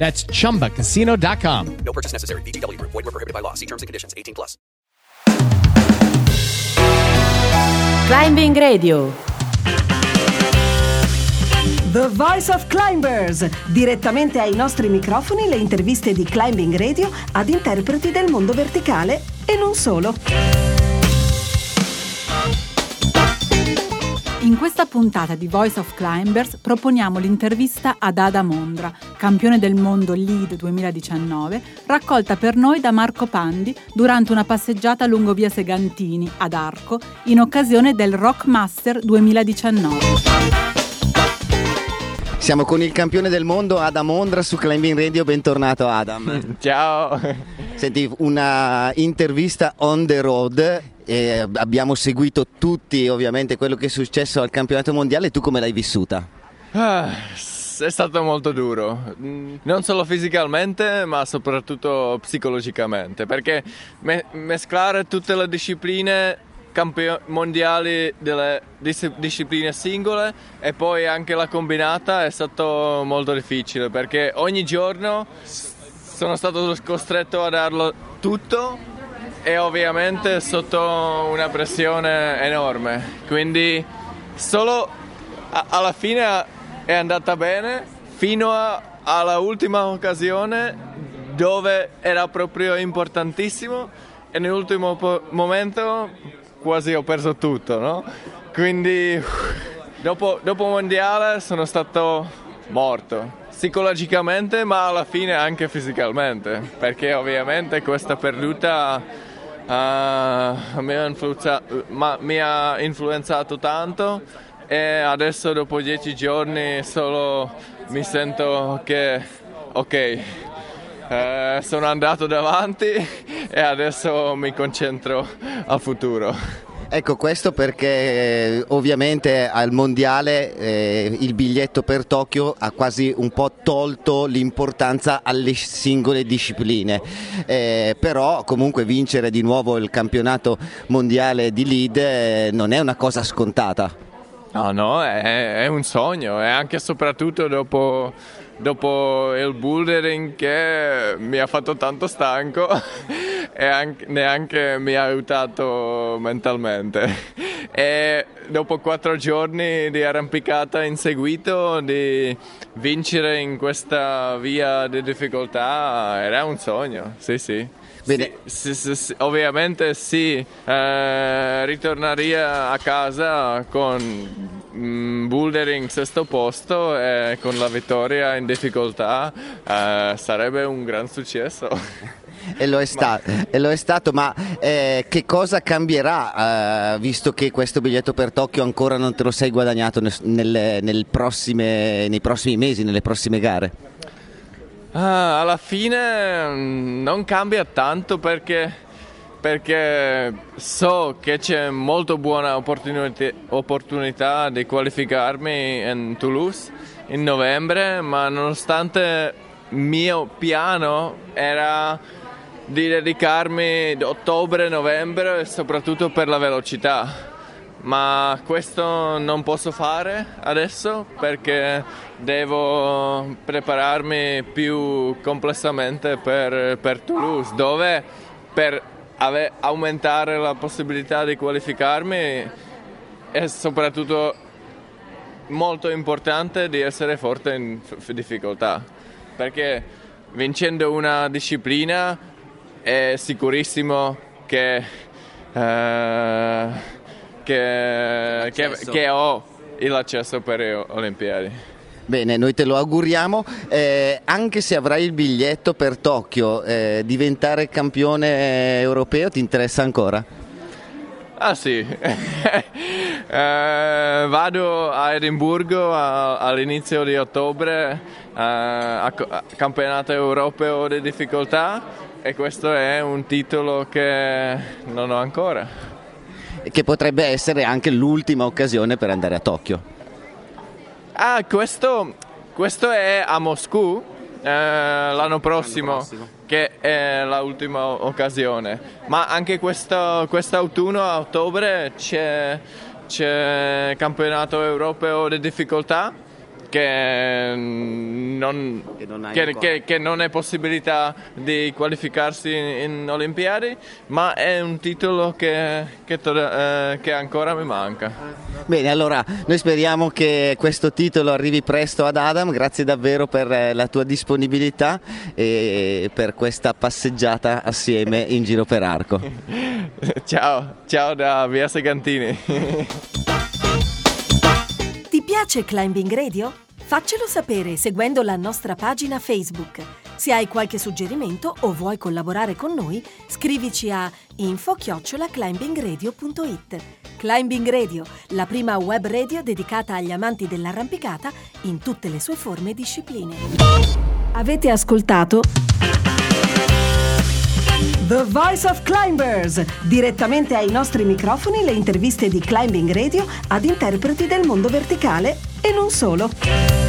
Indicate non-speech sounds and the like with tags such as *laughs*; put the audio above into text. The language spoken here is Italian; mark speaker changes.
Speaker 1: That's chumbacasino.com.
Speaker 2: No purchase necessary. VGW Group. Void were prohibited by law. See terms and conditions. 18 plus.
Speaker 3: Climbing Radio.
Speaker 4: The Voice of Climbers, direttamente ai nostri microfoni le interviste di Climbing Radio ad interpreti del mondo verticale e non solo.
Speaker 5: Questa puntata di Voice of Climbers proponiamo l'intervista ad Ada Mondra, campione del mondo Lead 2019, raccolta per noi da Marco Pandi durante una passeggiata lungo via Segantini ad Arco in occasione del Rockmaster 2019.
Speaker 6: Siamo con il campione del mondo Adam Ondra su Climbing Radio, bentornato Adam. *laughs*
Speaker 7: Ciao.
Speaker 6: Senti, una intervista on the road, e abbiamo seguito tutti ovviamente quello che è successo al campionato mondiale, tu come l'hai vissuta?
Speaker 7: Ah, è stato molto duro, non solo fisicamente ma soprattutto psicologicamente, perché me- mescolare tutte le discipline campio- mondiali delle dis- discipline singole e poi anche la combinata è stato molto difficile perché ogni giorno sono stato costretto a darlo tutto e ovviamente sotto una pressione enorme. Quindi solo a- alla fine è andata bene fino a- alla ultima occasione dove era proprio importantissimo e nell'ultimo po- momento quasi ho perso tutto, no? Quindi dopo, dopo mondiale sono stato morto psicologicamente ma alla fine anche fisicamente perché ovviamente questa perduta ah, mi, ha influenza- ma- mi ha influenzato tanto e adesso dopo dieci giorni solo mi sento che ok eh, sono andato davanti e adesso mi concentro al futuro.
Speaker 6: Ecco questo perché eh, ovviamente al mondiale eh, il biglietto per Tokyo ha quasi un po' tolto l'importanza alle singole discipline, Eh, però comunque vincere di nuovo il campionato mondiale di lead eh, non è una cosa scontata.
Speaker 7: No, no, è, è un sogno e anche e soprattutto dopo, dopo il bouldering che mi ha fatto tanto stanco *laughs* e anche- neanche mi ha aiutato mentalmente. E dopo quattro giorni di arrampicata in seguito, di vincere in questa via di difficoltà, era un sogno, sì sì.
Speaker 6: Bene.
Speaker 7: Sì, sì, sì, ovviamente sì, eh, ritornerei a casa con mm, bouldering sesto posto e con la vittoria in difficoltà eh, sarebbe un gran successo.
Speaker 6: E lo è, *laughs* sta- e lo è stato, ma eh, che cosa cambierà eh, visto che questo biglietto per Tokyo ancora non te lo sei guadagnato nel- nelle- nel prossime- nei prossimi mesi, nelle prossime gare?
Speaker 7: Ah, alla fine mm, non cambia tanto perché, perché so che c'è molto buona opportunità, opportunità di qualificarmi in Toulouse in novembre, ma nonostante il mio piano era di dedicarmi ottobre-novembre soprattutto per la velocità. Ma questo non posso fare adesso perché devo prepararmi più complessamente per, per Toulouse, dove per ave- aumentare la possibilità di qualificarmi è soprattutto molto importante di essere forte in f- difficoltà, perché vincendo una disciplina è sicurissimo che, eh, che, che, che ho l'accesso per le Olimpiadi.
Speaker 6: Bene, noi te lo auguriamo, eh, anche se avrai il biglietto per Tokyo, eh, diventare campione europeo ti interessa ancora?
Speaker 7: Ah sì, *laughs* eh, vado a Edimburgo a, all'inizio di ottobre eh, a, a campionato europeo di difficoltà e questo è un titolo che non ho ancora.
Speaker 6: Che potrebbe essere anche l'ultima occasione per andare a Tokyo.
Speaker 7: Ah, questo, questo è a Moscou eh, l'anno prossimo, l'anno prossimo, che è l'ultima occasione. Ma anche questo, quest'autunno, a ottobre, c'è, c'è campionato europeo di difficoltà che non, che non, che, che, che non, è possibilità di qualificarsi in, Olimpiadi, ma è un titolo che, eh, ancora mi manca.
Speaker 6: Bene, allora noi speriamo che questo titolo arrivi presto ad Adam, grazie davvero per eh, la tua disponibilità e per questa passeggiata assieme in giro per arco. *laughs*
Speaker 7: ciao, ciao da Via Segantini. *laughs*
Speaker 4: Piace Climbing Radio? Faccelo sapere seguendo la nostra pagina Facebook. Se hai qualche suggerimento o vuoi collaborare con noi, scrivici a info-climbingradio.it. Climbing Radio, la prima web radio dedicata agli amanti dell'arrampicata in tutte le sue forme e discipline. Avete ascoltato The Voice of Climbers, direttamente ai nostri microfoni le interviste di Climbing Radio ad interpreti del mondo verticale e non solo.